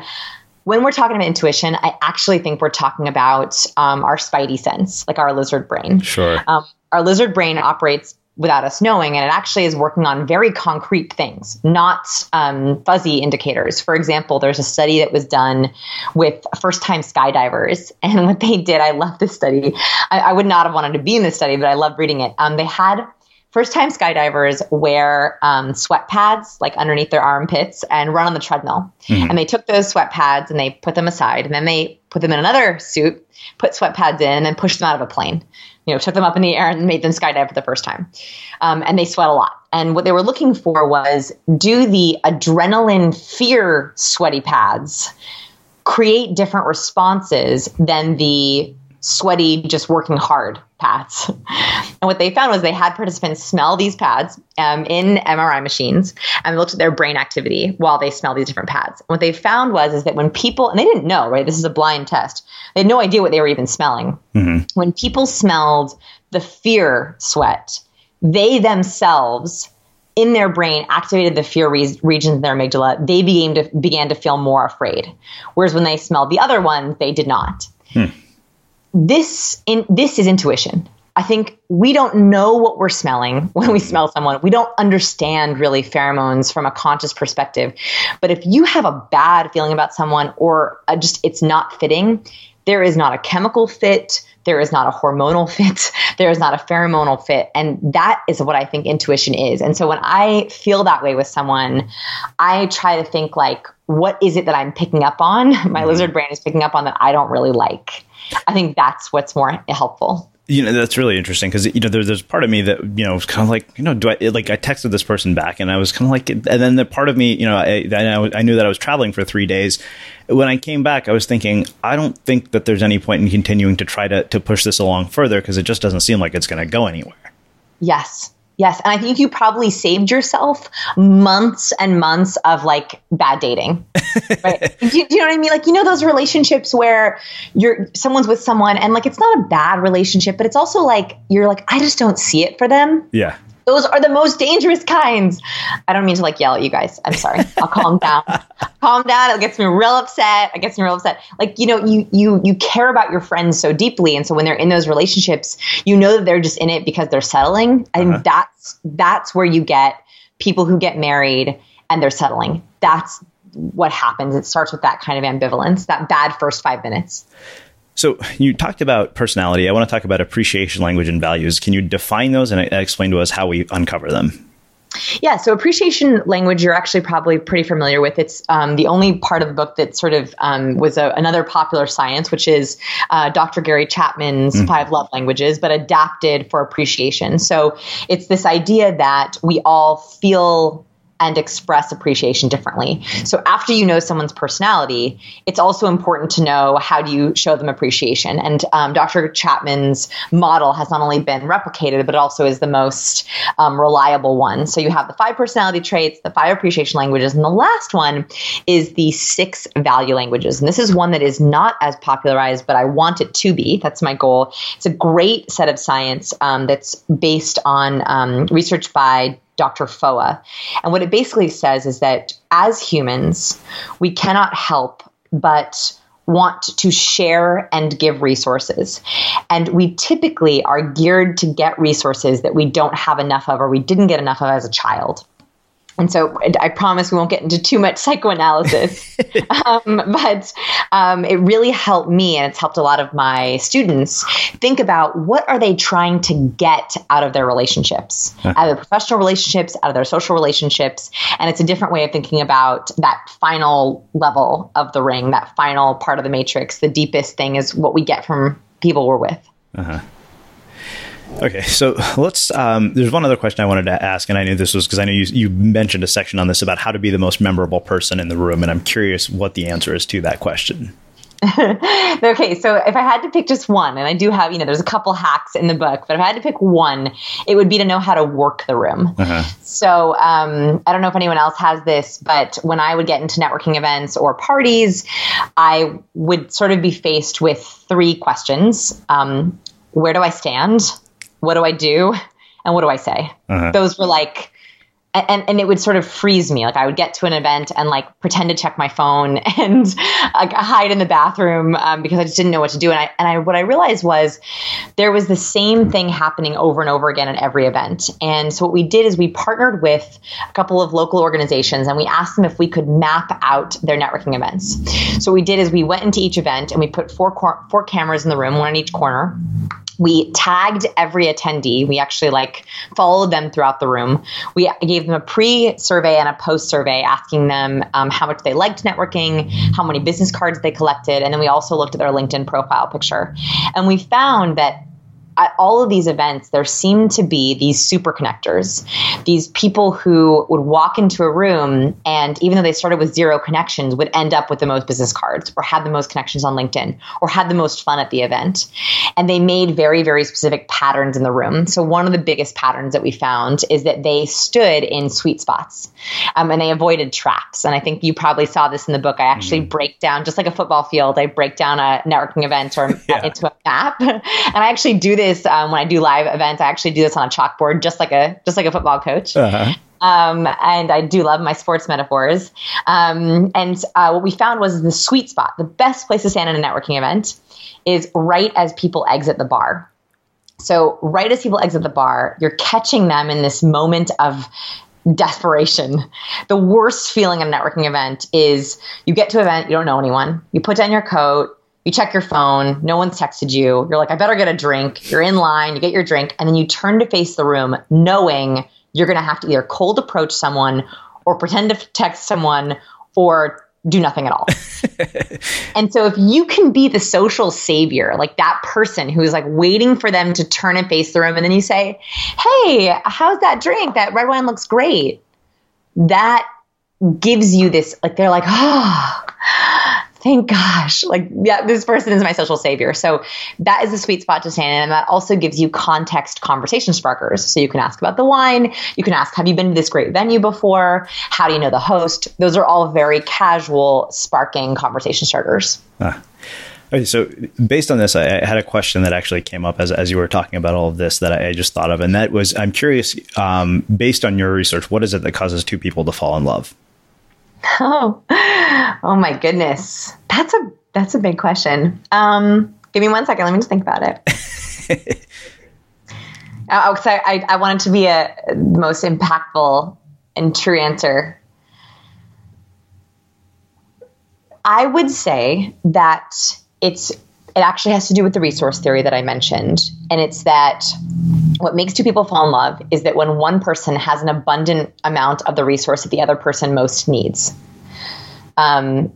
when we're talking about intuition, I actually think we're talking about um, our spidey sense, like our lizard brain. Sure. Um, our lizard brain operates without us knowing, and it actually is working on very concrete things, not um, fuzzy indicators. For example, there's a study that was done with first time skydivers, and what they did, I love this study. I, I, would not have wanted to be in this study, but I love reading it. Um, they had First time skydivers wear um, sweat pads like underneath their armpits and run on the treadmill. Mm-hmm. And they took those sweat pads and they put them aside. And then they put them in another suit, put sweat pads in, and pushed them out of a plane. You know, took them up in the air and made them skydive for the first time. Um, and they sweat a lot. And what they were looking for was do the adrenaline fear sweaty pads create different responses than the sweaty, just working hard pads. And what they found was they had participants smell these pads um, in MRI machines and looked at their brain activity while they smell these different pads. And what they found was is that when people and they didn't know, right? This is a blind test. They had no idea what they were even smelling. Mm-hmm. When people smelled the fear sweat, they themselves in their brain activated the fear re- regions in their amygdala. They began to began to feel more afraid. Whereas when they smelled the other ones, they did not. Hmm this in this is intuition. I think we don't know what we're smelling when we smell someone. We don't understand really pheromones from a conscious perspective. But if you have a bad feeling about someone or just it's not fitting, there is not a chemical fit, there is not a hormonal fit, there is not a pheromonal fit. And that is what I think intuition is. And so when I feel that way with someone, I try to think like, what is it that I'm picking up on? My mm-hmm. lizard brain is picking up on that I don't really like. I think that's what's more helpful. You know, that's really interesting because, you know, there, there's part of me that, you know, was kind of like, you know, do I, like, I texted this person back and I was kind of like, and then the part of me, you know, I, I knew that I was traveling for three days. When I came back, I was thinking, I don't think that there's any point in continuing to try to, to push this along further because it just doesn't seem like it's going to go anywhere. Yes. Yes, and I think you probably saved yourself months and months of like bad dating. Right? do, you, do, you know what I mean? Like you know those relationships where you're someone's with someone and like it's not a bad relationship, but it's also like you're like I just don't see it for them. Yeah. Those are the most dangerous kinds. I don't mean to like yell at you guys. I'm sorry. I'll calm down. calm down. It gets me real upset. It gets me real upset. Like, you know, you you you care about your friends so deeply. And so when they're in those relationships, you know that they're just in it because they're settling. And uh-huh. that's that's where you get people who get married and they're settling. That's what happens. It starts with that kind of ambivalence, that bad first five minutes. So you talked about personality. I want to talk about appreciation language and values. Can you define those and explain to us how we uncover them? Yeah, so appreciation language you're actually probably pretty familiar with. It's um, the only part of the book that sort of um, was a, another popular science, which is uh, Dr. Gary Chapman's mm-hmm. Five Love Languages, but adapted for appreciation. So it's this idea that we all feel and express appreciation differently. So after you know someone's personality, it's also important to know how do you show them appreciation. And um, Dr. Chapman's model has not only been replicated, but also is the most um, reliable one. So you have the five personality traits, the five appreciation languages, and the last one is the six value languages. And this is one that is not as popularized, but I want it to be. That's my goal. It's a great set of science um, that's based on um, research by Dr. Foa. And what it basically says is that as humans, we cannot help but want to share and give resources. And we typically are geared to get resources that we don't have enough of or we didn't get enough of as a child. And so I promise we won't get into too much psychoanalysis, um, but um, it really helped me, and it's helped a lot of my students think about what are they trying to get out of their relationships, out of their professional relationships, out of their social relationships, and it's a different way of thinking about that final level of the ring, that final part of the matrix. The deepest thing is what we get from people we're with. Uh-huh. Okay, so let's. Um, there's one other question I wanted to ask, and I knew this was because I know you, you mentioned a section on this about how to be the most memorable person in the room, and I'm curious what the answer is to that question. okay, so if I had to pick just one, and I do have, you know, there's a couple hacks in the book, but if I had to pick one, it would be to know how to work the room. Uh-huh. So um, I don't know if anyone else has this, but when I would get into networking events or parties, I would sort of be faced with three questions um, Where do I stand? What do I do? And what do I say? Uh-huh. Those were like, and, and it would sort of freeze me. Like I would get to an event and like pretend to check my phone and like hide in the bathroom um, because I just didn't know what to do. And I and I what I realized was there was the same thing happening over and over again at every event. And so what we did is we partnered with a couple of local organizations and we asked them if we could map out their networking events. So what we did is we went into each event and we put four cor- four cameras in the room, one in each corner we tagged every attendee. We actually like followed them throughout the room. We gave them a pre-survey and a post-survey, asking them um, how much they liked networking, how many business cards they collected, and then we also looked at their LinkedIn profile picture. And we found that at all of these events, there seemed to be these super connectors, these people who would walk into a room and even though they started with zero connections, would end up with the most business cards or had the most connections on LinkedIn or had the most fun at the event. And they made very, very specific patterns in the room. So one of the biggest patterns that we found is that they stood in sweet spots um, and they avoided traps. And I think you probably saw this in the book. I actually mm-hmm. break down, just like a football field, I break down a networking event or yeah. into a map. and I actually do this um, when I do live events. I actually do this on a chalkboard, just like a just like a football coach. Uh-huh. Um, and I do love my sports metaphors. Um, and uh, what we found was the sweet spot, the best place to stand in a networking event is right as people exit the bar. So, right as people exit the bar, you're catching them in this moment of desperation. The worst feeling at a networking event is you get to an event, you don't know anyone, you put down your coat, you check your phone, no one's texted you. You're like, I better get a drink. You're in line, you get your drink, and then you turn to face the room knowing you're going to have to either cold approach someone or pretend to text someone or do nothing at all. and so if you can be the social savior, like that person who's like waiting for them to turn and face the room and then you say, "Hey, how's that drink? That red wine looks great." That gives you this like they're like, "Oh, thank gosh, like, yeah, this person is my social savior. So that is a sweet spot to stand in. And that also gives you context conversation sparkers. So you can ask about the wine. You can ask, have you been to this great venue before? How do you know the host? Those are all very casual, sparking conversation starters. Ah. Okay, so based on this, I had a question that actually came up as, as you were talking about all of this that I just thought of, and that was I'm curious, um, based on your research, what is it that causes two people to fall in love? Oh, oh my goodness. That's a that's a big question. Um, give me one second. Let me just think about it. oh, I, I, I wanted to be a most impactful and true answer. I would say that it's it actually has to do with the resource theory that I mentioned. And it's that what makes two people fall in love is that when one person has an abundant amount of the resource that the other person most needs. Um,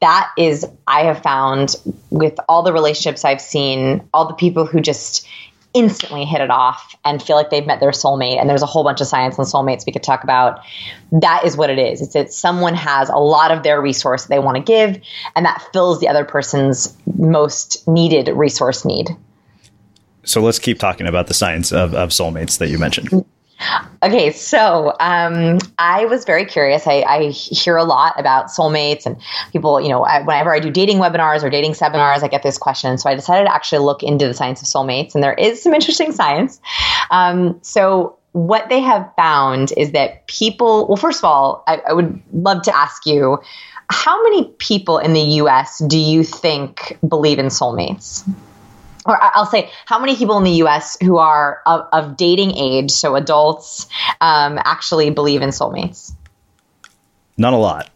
that is, I have found with all the relationships I've seen, all the people who just instantly hit it off and feel like they've met their soulmate. And there's a whole bunch of science on soulmates we could talk about. That is what it is. It's that someone has a lot of their resource they want to give, and that fills the other person's most needed resource need. So let's keep talking about the science of, of soulmates that you mentioned. Okay, so um, I was very curious. I, I, hear a lot about soulmates and people, you know, I, whenever I do dating webinars or dating seminars, I get this question. So I decided to actually look into the science of soulmates, and there is some interesting science. Um, so what they have found is that people, well, first of all, I, I would love to ask you, how many people in the US do you think believe in soulmates? Or I'll say, how many people in the US who are of, of dating age, so adults, um, actually believe in soulmates? Not a lot.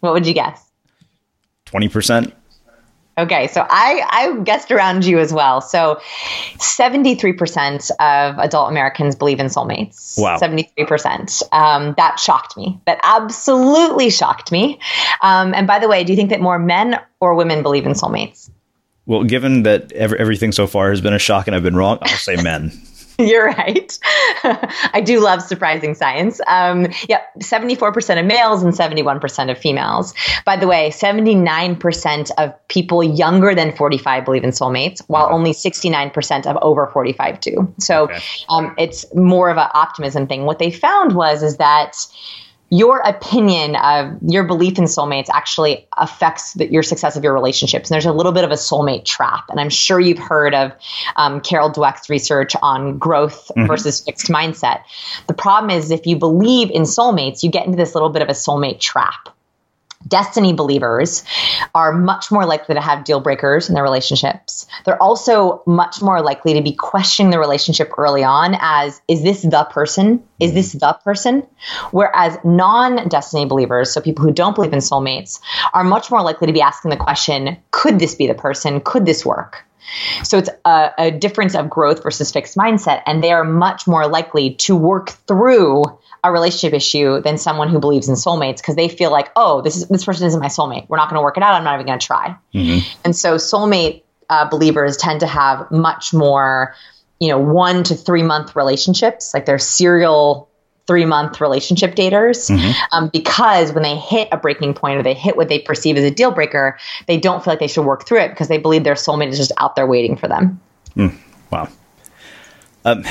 What would you guess? 20%. Okay, so I, I guessed around you as well. So 73% of adult Americans believe in soulmates. Wow. 73%. Um, that shocked me. That absolutely shocked me. Um, and by the way, do you think that more men or women believe in soulmates? Well, given that every, everything so far has been a shock and I've been wrong, I'll say men. You're right. I do love surprising science. Um, yeah, 74% of males and 71% of females. By the way, 79% of people younger than 45 believe in soulmates, while only 69% of over 45 do. So okay. um, it's more of an optimism thing. What they found was is that your opinion of your belief in soulmates actually affects the, your success of your relationships. And there's a little bit of a soulmate trap. And I'm sure you've heard of um, Carol Dweck's research on growth mm-hmm. versus fixed mindset. The problem is if you believe in soulmates, you get into this little bit of a soulmate trap destiny believers are much more likely to have deal breakers in their relationships. They're also much more likely to be questioning the relationship early on as is this the person? Is this the person? Whereas non destiny believers, so people who don't believe in soulmates, are much more likely to be asking the question could this be the person? Could this work? So it's a, a difference of growth versus fixed mindset, and they are much more likely to work through a relationship issue than someone who believes in soulmates because they feel like, oh, this is this person isn't my soulmate. We're not going to work it out. I'm not even going to try. Mm-hmm. And so soulmate uh, believers tend to have much more, you know, one to three month relationships, like they're serial three month relationship daters mm-hmm. um, because when they hit a breaking point or they hit what they perceive as a deal breaker, they don't feel like they should work through it because they believe their soulmate is just out there waiting for them. Mm, wow. Um,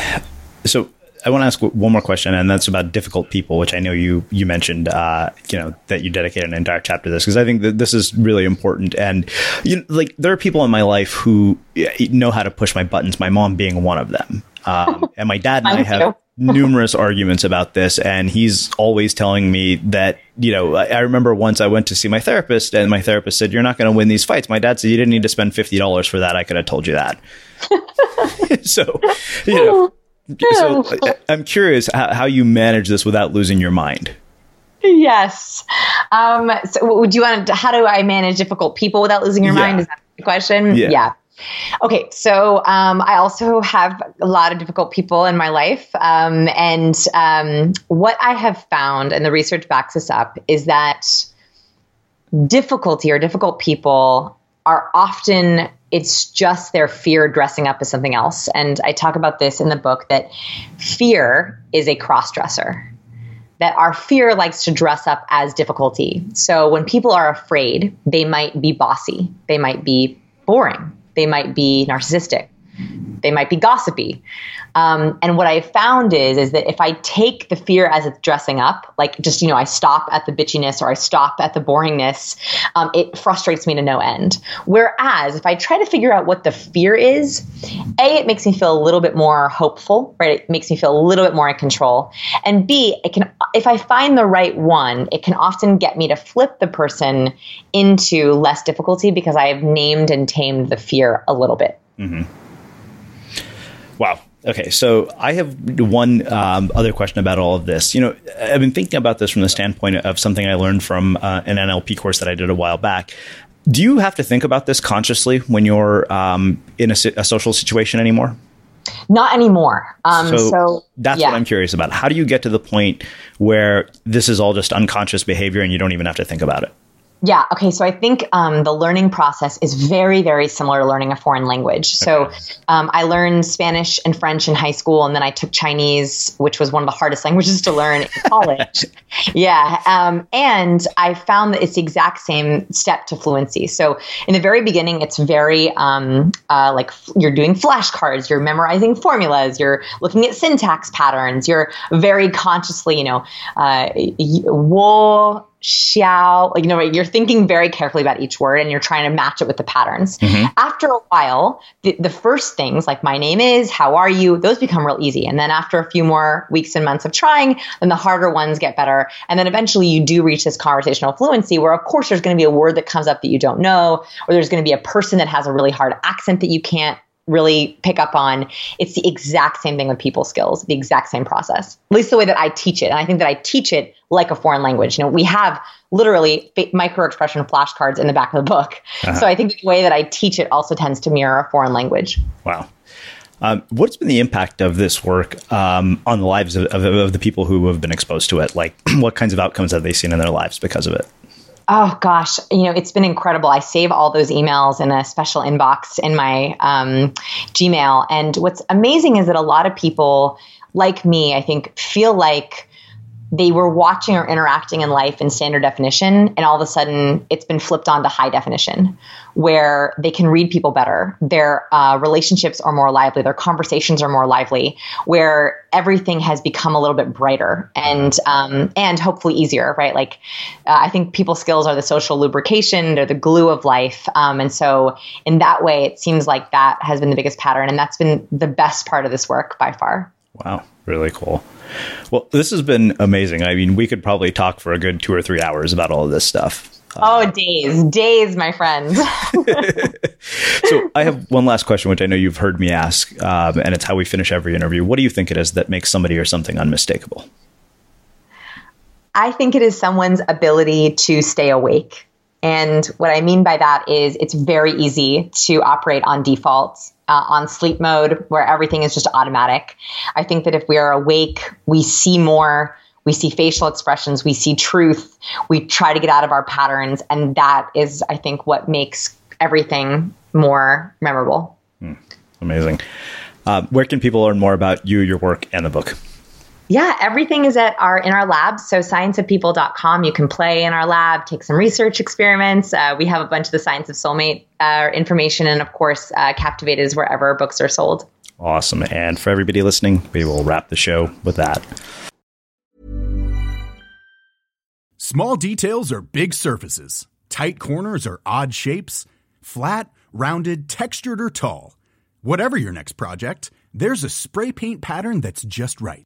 so I want to ask one more question, and that's about difficult people, which I know you you mentioned. Uh, you know that you dedicated an entire chapter to this because I think that this is really important. And you know, like there are people in my life who know how to push my buttons. My mom being one of them, um, and my dad and I have numerous arguments about this, and he's always telling me that you know. I, I remember once I went to see my therapist, and my therapist said, "You're not going to win these fights." My dad said, "You didn't need to spend fifty dollars for that. I could have told you that." so, you know so I'm curious how, you manage this without losing your mind. Yes. Um, so would you want to, how do I manage difficult people without losing your yeah. mind? Is that the question? Yeah. yeah. Okay, so um, I also have a lot of difficult people in my life. Um, and um, what I have found, and the research backs this up, is that difficulty or difficult people are often it's just their fear dressing up as something else. And I talk about this in the book that fear is a cross dresser. That our fear likes to dress up as difficulty. So when people are afraid, they might be bossy, they might be boring, they might be narcissistic, they might be gossipy. Um, and what I found is is that if I take the fear as it's dressing up, like just you know, I stop at the bitchiness or I stop at the boringness, um, it frustrates me to no end. Whereas if I try to figure out what the fear is, a it makes me feel a little bit more hopeful, right? It makes me feel a little bit more in control, and b it can if I find the right one, it can often get me to flip the person into less difficulty because I have named and tamed the fear a little bit. Mm-hmm. Wow. Okay, so I have one um, other question about all of this. You know, I've been thinking about this from the standpoint of something I learned from uh, an NLP course that I did a while back. Do you have to think about this consciously when you're um, in a, a, social situation anymore? Not anymore. Um, so, so, that's yeah. what I'm curious about. How do you get to the point where this is all just unconscious behavior and you don't even have to think about it? Yeah. Okay. So I think um, the learning process is very, very similar to learning a foreign language. So um, I learned Spanish and French in high school, and then I took Chinese, which was one of the hardest languages to learn in college. yeah. Um, and I found that it's the exact same step to fluency. So in the very beginning, it's very um, uh, like you're doing flashcards, you're memorizing formulas, you're looking at syntax patterns, you're very consciously, you know, uh, wo xiao, you know, you're thinking very carefully about each word and you're trying to match it with the patterns. Mm-hmm. After a while, the, the, first things like my name is, how are you, those become real easy. And then after a few more weeks and months of trying, then the harder ones get better. And then eventually you do reach this conversational fluency where, of course, there's going to be a word that comes up that you don't know, or there's going to be a person that has a really hard accent that you can't really pick up on. It's the exact same thing with people skills, the exact same process. At least the way that I teach it. And I think that I teach it like a foreign language. You know, we have literally micro expression flashcards in the back of the book. Uh-huh. So I think the way that I teach it also tends to mirror a foreign language. Wow. Um, what's been the impact of this work um, on the lives of, of, of the people who have been exposed to it? Like, what kinds of outcomes have they seen in their lives because of it? Oh gosh, you know, it's been incredible. I save all those emails in a special inbox in my um, Gmail. And what's amazing is that a lot of people like me, I think, feel like they were watching or interacting in life in standard definition and all of a sudden it's been flipped on to high definition where they can read people better. Their uh, relationships are more lively. Their conversations are more lively where everything has become a little bit brighter and um, and hopefully easier right? Like uh, i think people skills are the social lubrication they're the glue of life. Um, and so in that way it seems like that has been the biggest pattern and that's been the best part of this work by far. Wow. Really cool well, this has been amazing. I mean, we could probably talk for a good two or three hours about all of this stuff. Oh, days, days, my friend. so, I have one last question, which I know you've heard me ask, um, and it's how we finish every interview. What do you think it is that makes somebody or something unmistakable? I think it is someone's ability to stay awake. And what I mean by that is it's very easy to operate on default uh, on sleep mode where everything is just automatic. I think that if we are awake, we see more, we see facial expressions, we see truth, we try to get out of our patterns. And that is, I think, what makes everything more memorable. Hmm. Amazing. Uh, where can people learn more about you, your work, and the book? Yeah, everything is at our in our labs. So scienceofpeople.com. You can play in our lab, take some research experiments. Uh, we have a bunch of the Science of Soulmate uh, information, and of course, uh, Captivate is wherever books are sold. Awesome. And for everybody listening, we will wrap the show with that. Small details are big surfaces. Tight corners are odd shapes. Flat, rounded, textured, or tall. Whatever your next project, there's a spray paint pattern that's just right.